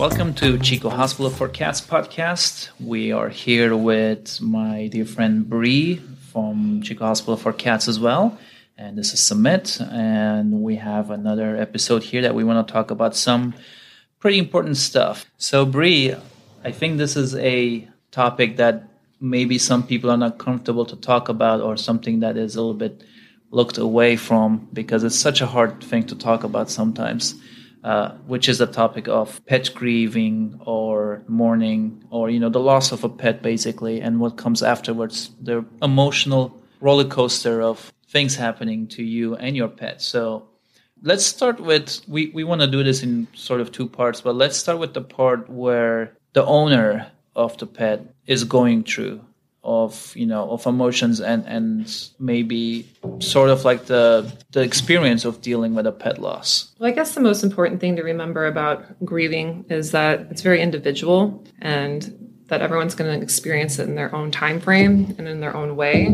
Welcome to Chico Hospital for Cats podcast. We are here with my dear friend Bree from Chico Hospital for Cats as well. And this is Sumit. And we have another episode here that we want to talk about some pretty important stuff. So, Bree, I think this is a topic that maybe some people are not comfortable to talk about or something that is a little bit looked away from because it's such a hard thing to talk about sometimes uh, which is the topic of pet grieving or mourning or you know the loss of a pet basically and what comes afterwards the emotional roller coaster of things happening to you and your pet. So let's start with we, we want to do this in sort of two parts but let's start with the part where the owner of the pet is going through of you know of emotions and and maybe sort of like the the experience of dealing with a pet loss. Well i guess the most important thing to remember about grieving is that it's very individual and that everyone's going to experience it in their own time frame and in their own way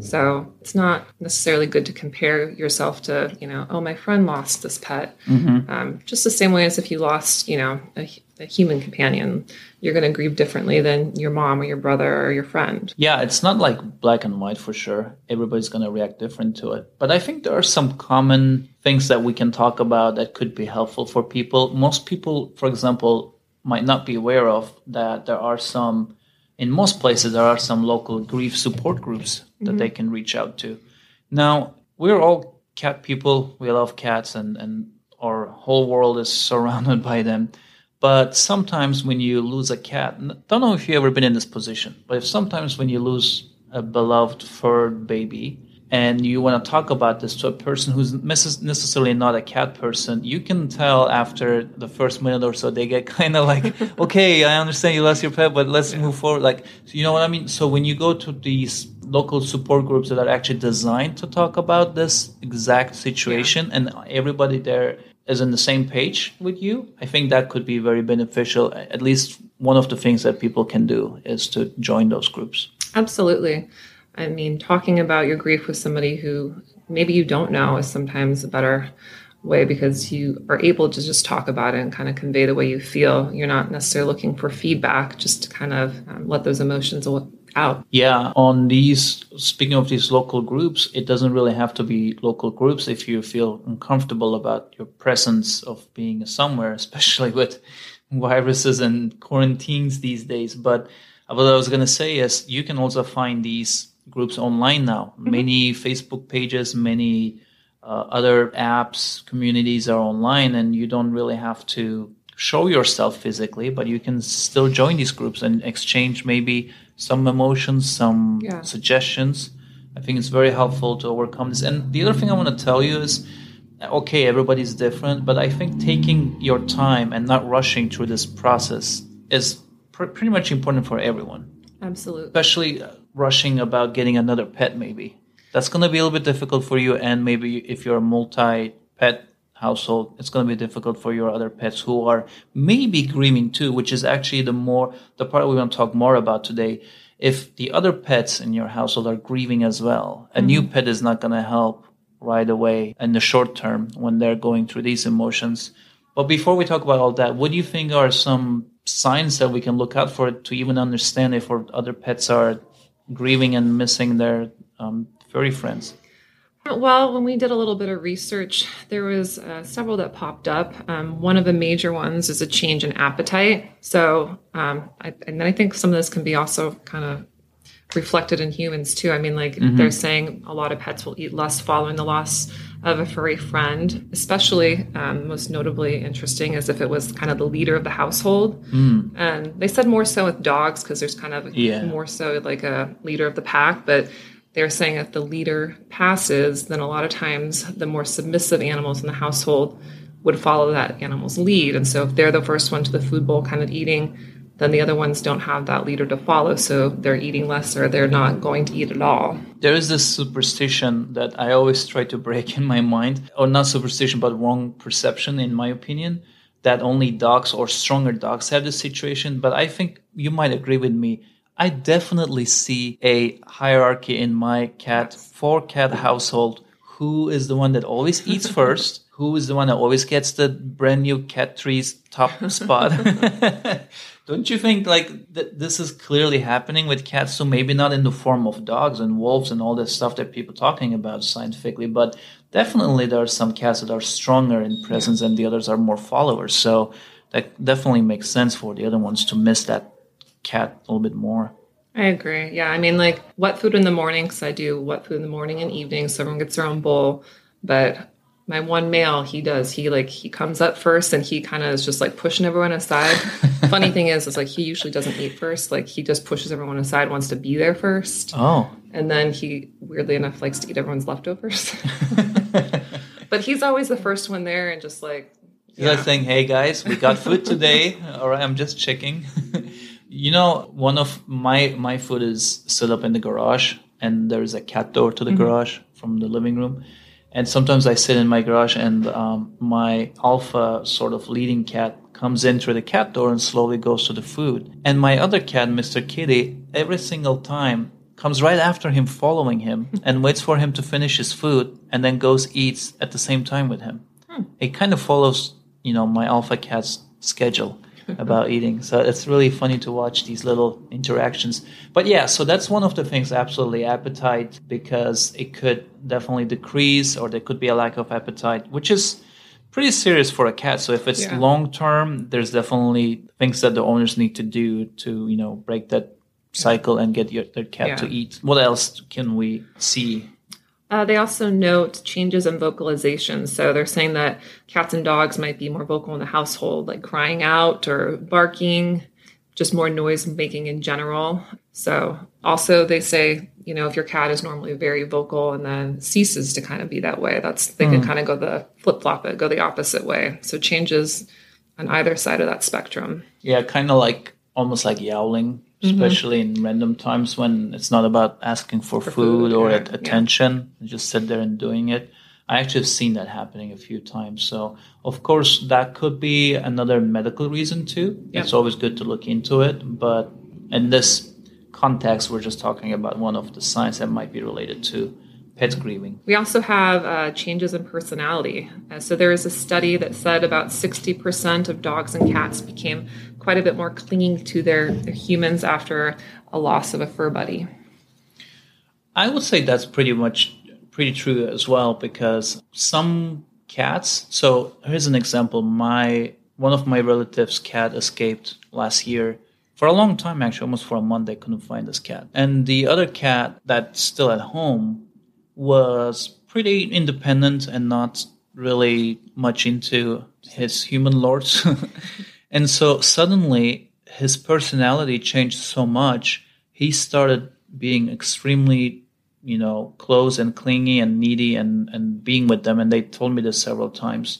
so it's not necessarily good to compare yourself to you know oh my friend lost this pet mm-hmm. um, just the same way as if you lost you know a, a human companion you're going to grieve differently than your mom or your brother or your friend. Yeah, it's not like black and white for sure. Everybody's going to react different to it. But I think there are some common things that we can talk about that could be helpful for people. Most people, for example, might not be aware of that there are some in most places there are some local grief support groups that mm-hmm. they can reach out to. Now, we're all cat people. We love cats and and our whole world is surrounded by them. But sometimes when you lose a cat, don't know if you've ever been in this position, but if sometimes when you lose a beloved fur baby and you want to talk about this to a person who's necessarily not a cat person, you can tell after the first minute or so they get kind of like, okay, I understand you lost your pet, but let's move forward. Like, you know what I mean? So when you go to these local support groups that are actually designed to talk about this exact situation, yeah. and everybody there is on the same page with you, I think that could be very beneficial. At least one of the things that people can do is to join those groups. Absolutely. I mean, talking about your grief with somebody who maybe you don't know is sometimes a better way because you are able to just talk about it and kind of convey the way you feel. You're not necessarily looking for feedback, just to kind of um, let those emotions out. Yeah, on these, speaking of these local groups, it doesn't really have to be local groups if you feel uncomfortable about your presence of being somewhere, especially with viruses and quarantines these days. But what I was going to say is you can also find these groups online now. Mm-hmm. Many Facebook pages, many uh, other apps, communities are online, and you don't really have to show yourself physically, but you can still join these groups and exchange maybe some emotions, some yeah. suggestions. I think it's very helpful to overcome this. And the other thing I want to tell you is okay, everybody's different, but I think taking your time and not rushing through this process is pr- pretty much important for everyone. Absolutely. Especially rushing about getting another pet, maybe. That's going to be a little bit difficult for you. And maybe if you're a multi pet household, it's going to be difficult for your other pets who are maybe grieving too, which is actually the more, the part we want to talk more about today. If the other pets in your household are grieving as well, a mm-hmm. new pet is not going to help right away in the short term when they're going through these emotions. But before we talk about all that, what do you think are some signs that we can look out for to even understand if our other pets are grieving and missing their um, furry friends? Well, when we did a little bit of research, there was uh, several that popped up. Um, one of the major ones is a change in appetite. So, um, I, and I think some of this can be also kind of reflected in humans too. I mean, like mm-hmm. they're saying a lot of pets will eat less following the loss of a furry friend. Especially, um, most notably interesting is if it was kind of the leader of the household. Mm. And they said more so with dogs because there's kind of yeah. more so like a leader of the pack, but they're saying if the leader passes, then a lot of times the more submissive animals in the household would follow that animal's lead. And so if they're the first one to the food bowl kind of eating, then the other ones don't have that leader to follow. So they're eating less or they're not going to eat at all. There is this superstition that I always try to break in my mind, or not superstition, but wrong perception, in my opinion, that only dogs or stronger dogs have this situation. But I think you might agree with me I definitely see a hierarchy in my cat four cat household. Who is the one that always eats first? Who is the one that always gets the brand new cat tree's top spot? Don't you think like th- this is clearly happening with cats? So maybe not in the form of dogs and wolves and all this stuff that people are talking about scientifically, but definitely there are some cats that are stronger in presence and the others are more followers. So that definitely makes sense for the other ones to miss that cat a little bit more. I agree. Yeah, I mean, like wet food in the morning because I do wet food in the morning and evening, so everyone gets their own bowl. But my one male, he does. He like he comes up first and he kind of is just like pushing everyone aside. Funny thing is, is like he usually doesn't eat first. Like he just pushes everyone aside, wants to be there first. Oh, and then he weirdly enough likes to eat everyone's leftovers. but he's always the first one there and just like He's like saying, "Hey guys, we got food today. All right, I'm just checking." You know, one of my my food is set up in the garage, and there's a cat door to the Mm-hmm. garage from the living room. And sometimes I sit in my garage, and um, my alpha sort of leading cat comes in through the cat door and slowly goes to the food. And my other cat, Mr. Kitty, every single time comes right after him, following him, and waits for him to finish his food, and then goes eats at the same time with him. It kind of follows, you know, my alpha cat's schedule about eating. So it's really funny to watch these little interactions. But yeah, so that's one of the things, absolutely appetite, because it could definitely decrease or there could be a lack of appetite, which is pretty serious for a cat. So if it's Yeah. long term, there's definitely things that the owners need to do to, you know, break that cycle and get your, their cat to eat. What else can we see? Uh, they also note changes in vocalization. So they're saying that cats and dogs might be more vocal in the household, like crying out or barking, just more noise making in general. So also they say, you know, if your cat is normally very vocal and then ceases to kind of be that way, that's they can kind of go the flip flop it, go the opposite way. So changes on either side of that spectrum. Yeah, kind of like almost like yowling, Mm-hmm. especially in random times when it's not about asking for, food, food, or yeah, attention. You just sit there and doing it. I actually have seen that happening a few times. So, of course, that could be another medical reason too. Yeah. It's always good to look into it. But in this context, we're just talking about one of the signs that might be related to pet grieving. We also have uh, changes in personality. Uh, so there is a study that said about 60% of dogs and cats became quite a bit more clinging to their, their humans after a loss of a fur buddy. I would say that's pretty much pretty true as well because some cats. So here's an example. My one of my relatives' cat escaped last year for a long time, actually, almost for a month. They couldn't find this cat, and the other cat that's still at home was pretty independent and not really much into his human lords. and so suddenly his personality changed so much. He started being extremely, you know, close and clingy and needy and, and being with them. And they told me this several times.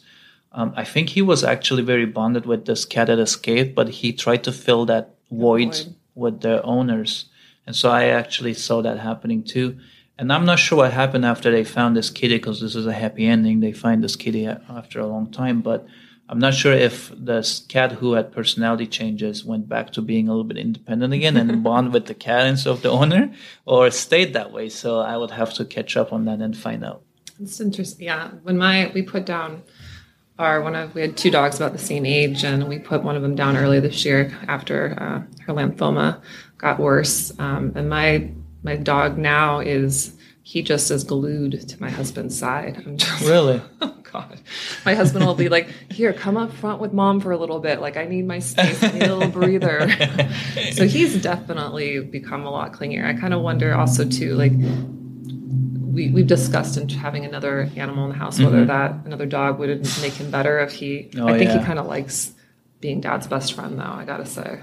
Um, I think he was actually very bonded with this cat that escaped, but he tried to fill that void, void. with the owners. And so I actually saw that happening too. And I'm not sure what happened after they found this kitty because this is a happy ending. They find this kitty after a long time, but I'm not sure if this cat who had personality changes went back to being a little bit independent again and bond with the cat instead of the owner, or stayed that way. So I would have to catch up on that and find out. It's interesting. Yeah. When my, we put down our one of, we had two dogs about the same age and we put one of them down early this year after uh, her lymphoma got worse. Um, and my, my dog now is, he just is glued to my husband's side. I'm just, Really? Oh God. My husband will be like, here, come up front with mom for a little bit. Like I need my space, I need a little breather. so he's definitely become a lot clingier. I kind of wonder also too, like we, we've discussed in having another animal in the house, whether mm-hmm. that another dog would make him better if he Oh, I think yeah. he kind of likes being dad's best friend though, I gotta say.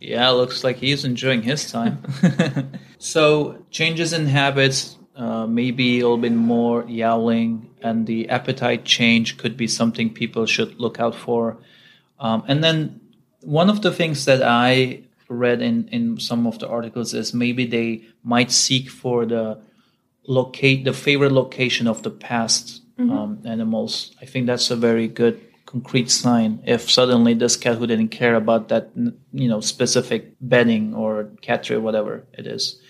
Yeah, looks like he's enjoying his time. so, changes in habits, uh, maybe a little bit more yowling, and the appetite change could be something people should look out for. Um, and then, one of the things that I read in, in some of the articles is maybe they might seek for the locate the favorite location of the past um, animals. I think that's a very good concrete sign if suddenly this cat who didn't care about that you know specific bedding or cat tree or whatever it is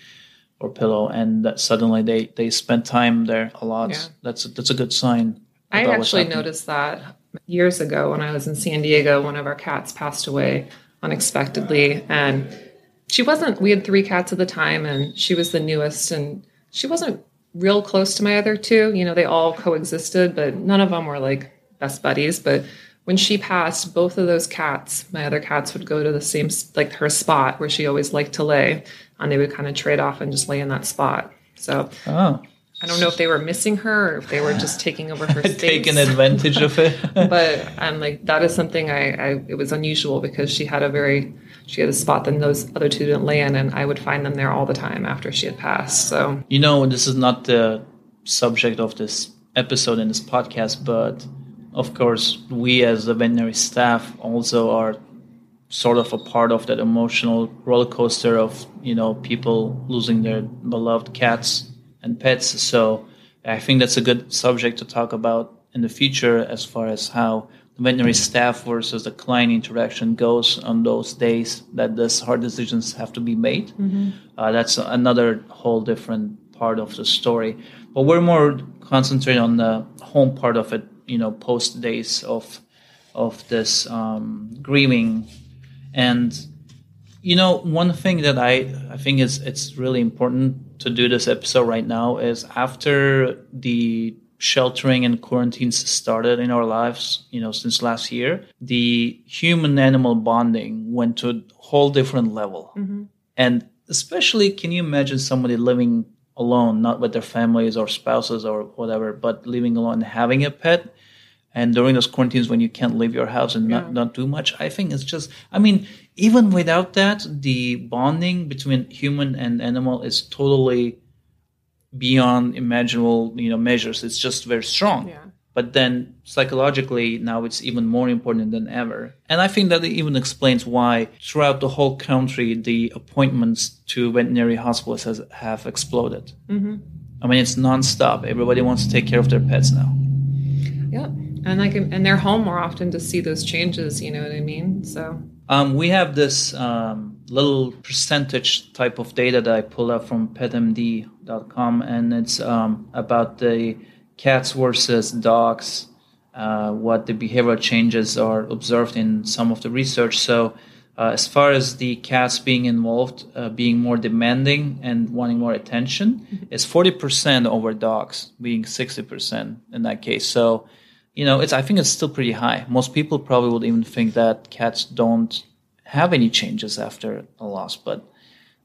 or pillow and that suddenly they they spend time there a lot. Yeah. that's that's a good sign i actually noticed that years ago when i was in san diego one of our cats passed away unexpectedly and she wasn't we had three cats at the time and she was the newest and she wasn't real close to my other two. You know they all coexisted but none of them were like best buddies but when she passed both of those cats my other cats would go to the same like her spot where she always liked to lay and they would kind of trade off and just lay in that spot so oh. I don't know if they were missing her or if they were just taking over her space. taking advantage of it. but I'm like, that is something I, I, it was unusual because she had a very, she had a spot that those other two didn't lay in, and I would find them there all the time after she had passed. So, you know, this is not the subject of this episode in this podcast, but of course, we as the veterinary staff also are sort of a part of that emotional roller coaster of, you know, people losing their beloved cats and pets. So I think that's a good subject to talk about in the future as far as how the veterinary staff versus the client interaction goes on those days that these hard decisions have to be made. Mm-hmm. Uh, that's another whole different part of the story. But we're more concentrated on the home part of it, you know, post days of of this um, grieving and you know one thing that i i think is it's really important to do this episode right now is after the sheltering and quarantines started in our lives, you know, since last year, the human animal bonding went to a whole different level. Mm-hmm. And especially, can you imagine somebody living alone, not with their families or spouses or whatever, but living alone, having a pet? And during those quarantines when you can't leave your house and yeah. not, not do much, I think it's just, I mean, even without that, the bonding between human and animal is totally beyond imaginable, you know, measures. It's just very strong. Yeah. But then psychologically, now it's even more important than ever. And I think that it even explains why throughout the whole country, the appointments to veterinary hospitals has, have exploded. Mm-hmm. I mean, it's nonstop. Everybody wants to take care of their pets now. Yeah and like and they're home more often to see those changes you know what i mean so um, we have this um, little percentage type of data that i pulled up from petmd.com and it's um, about the cats versus dogs uh, what the behavioral changes are observed in some of the research so uh, as far as the cats being involved, uh, being more demanding and wanting more attention, mm-hmm. is 40% over dogs, being 60% in that case. So you know, it's I think it's still pretty high. Most people probably would even think that cats don't have any changes after a loss, but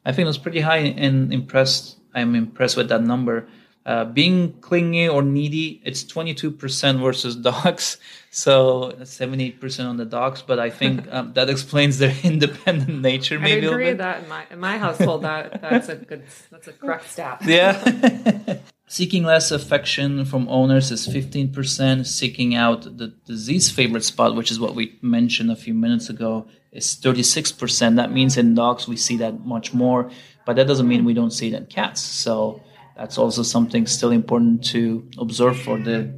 I think it's pretty high and impressed. I'm impressed with that number. Uh, being clingy or needy, it's 22% versus dogs, so 78% on the dogs. But I think um, that explains their independent nature. Maybe I agree with that in my in my household. That that's a good that's a correct stat. Yeah. Seeking less affection from owners is 15%. Seeking out the disease favorite spot, which is what we mentioned a few minutes ago, is 36%. That means in dogs we see that much more, but that doesn't mean we don't see it in cats. So that's also something still important to observe for the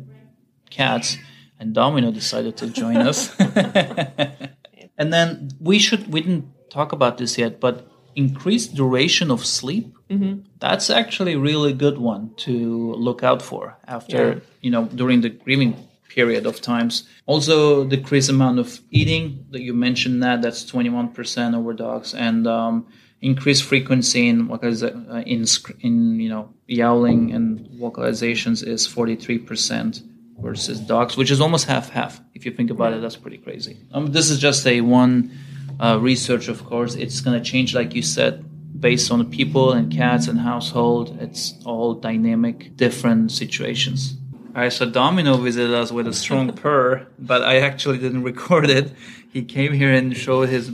cats. And Domino decided to join us. and then we should, we didn't talk about this yet, but increased duration of sleep mm-hmm. that's actually a really good one to look out for after yeah. you know during the grieving period of times also decreased amount of eating that you mentioned that that's 21% over dogs and um, increased frequency in uh, in in you know yowling and vocalizations is 43% versus dogs which is almost half half if you think about it that's pretty crazy um, this is just a one uh, research, of course, it's going to change, like you said, based on people and cats and household. It's all dynamic, different situations. All right, so Domino visited us with a strong purr, but I actually didn't record it. He came here and showed his,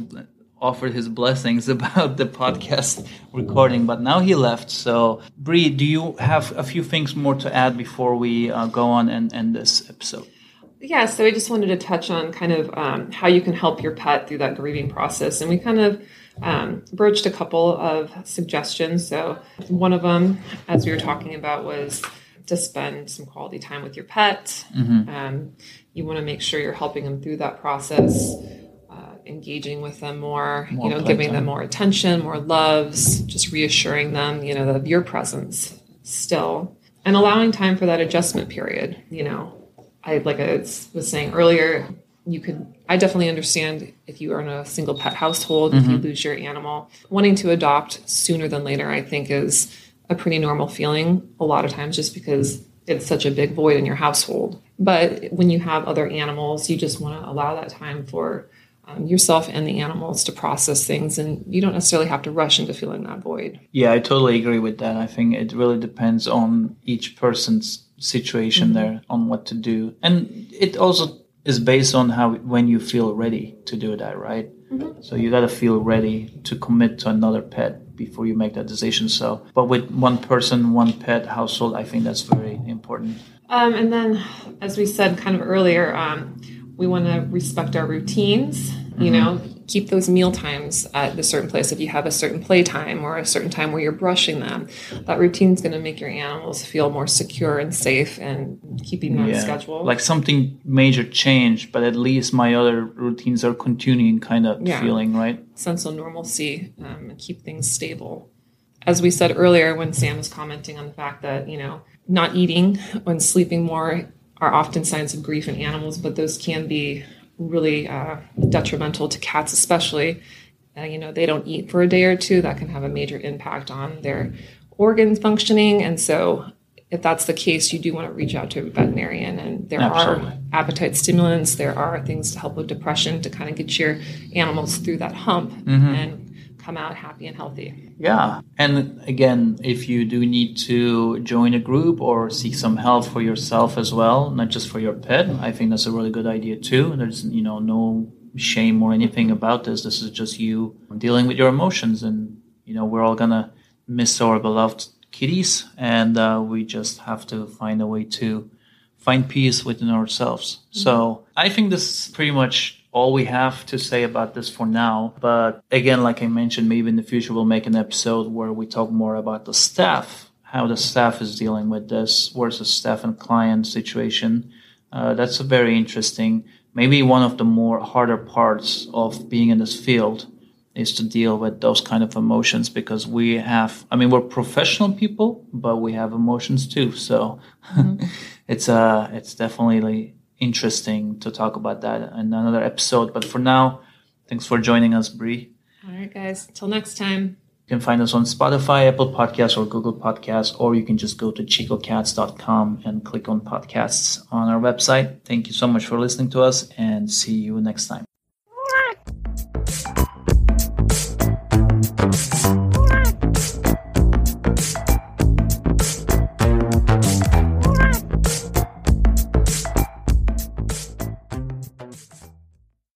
offered his blessings about the podcast recording, but now he left. So, Bree, do you have a few things more to add before we uh, go on and end this episode? yeah, so I just wanted to touch on kind of um, how you can help your pet through that grieving process. And we kind of um, broached a couple of suggestions. So, one of them, as we were talking about, was to spend some quality time with your pet. Mm-hmm. Um, you want to make sure you're helping them through that process, engaging with them more, More you know, giving playtime. them more attention, more loves, just reassuring them, you know, of your presence still, and allowing time for that adjustment period. You know, I like I was saying earlier, you could. I definitely understand if you are in a single pet household, if you mm-hmm. lose your animal, wanting to adopt sooner than later. I think is a pretty normal feeling a lot of times, just because it's such a big void in your household. But when you have other animals, you just want to allow that time for um, yourself and the animals to process things, and you don't necessarily have to rush into filling that void. Yeah, I totally agree with that. I think it really depends on each person's situation there on what to do. And it also is based on how when you feel ready to do that, right? So you got to feel ready to commit to another pet before you make that decision. So, but with one person, one pet household, I think that's very important. Um, and then, as we said kind of earlier, um, we want to respect our routines. You know, keep those meal times at a certain place. If you have a certain play time or a certain time where you're brushing them, that routine is going to make your animals feel more secure and safe and keeping that schedule. Like something major changed, but at least my other routines are continuing kind of Yeah. feeling, right? sense of normalcy um, and keep things stable. As we said earlier, when Sam was commenting on the fact that, you know, not eating and sleeping more are often signs of grief in animals, but those can be really uh, detrimental to cats, especially. Uh, you know, they don't eat for a day or two. That can have a major impact on their organs functioning. And so, if that's the case, you do want to reach out to a veterinarian. And there Absolutely. are appetite stimulants, there are things to help with depression to kind of get your animals through that hump and come out happy and healthy. Yeah. And again, if you do need to join a group or seek some help for yourself as well, not just for your pet, I think that's a really good idea too. There's, you know, no shame or anything about this. This is just you dealing with your emotions. And, you know, we're all going to miss our beloved kitties. And uh, we just have to find a way to find peace within ourselves. So I think this is pretty much all we have to say about this for now. But again, like I mentioned, maybe in the future we'll make an episode where we talk more about the staff, how the staff is dealing with this versus staff and client situation. Uh, that's a very interesting, maybe one of the more harder parts of being in this field is to deal with those kind of emotions because we have i mean we're professional people but we have emotions too so it's uh it's definitely interesting to talk about that in another episode but for now thanks for joining us Bree. All right, guys. Till next time. you can find us on spotify apple podcasts or google podcasts or you can just go to chicocats.com and click on podcasts on our website thank you so much for listening to us and see you next time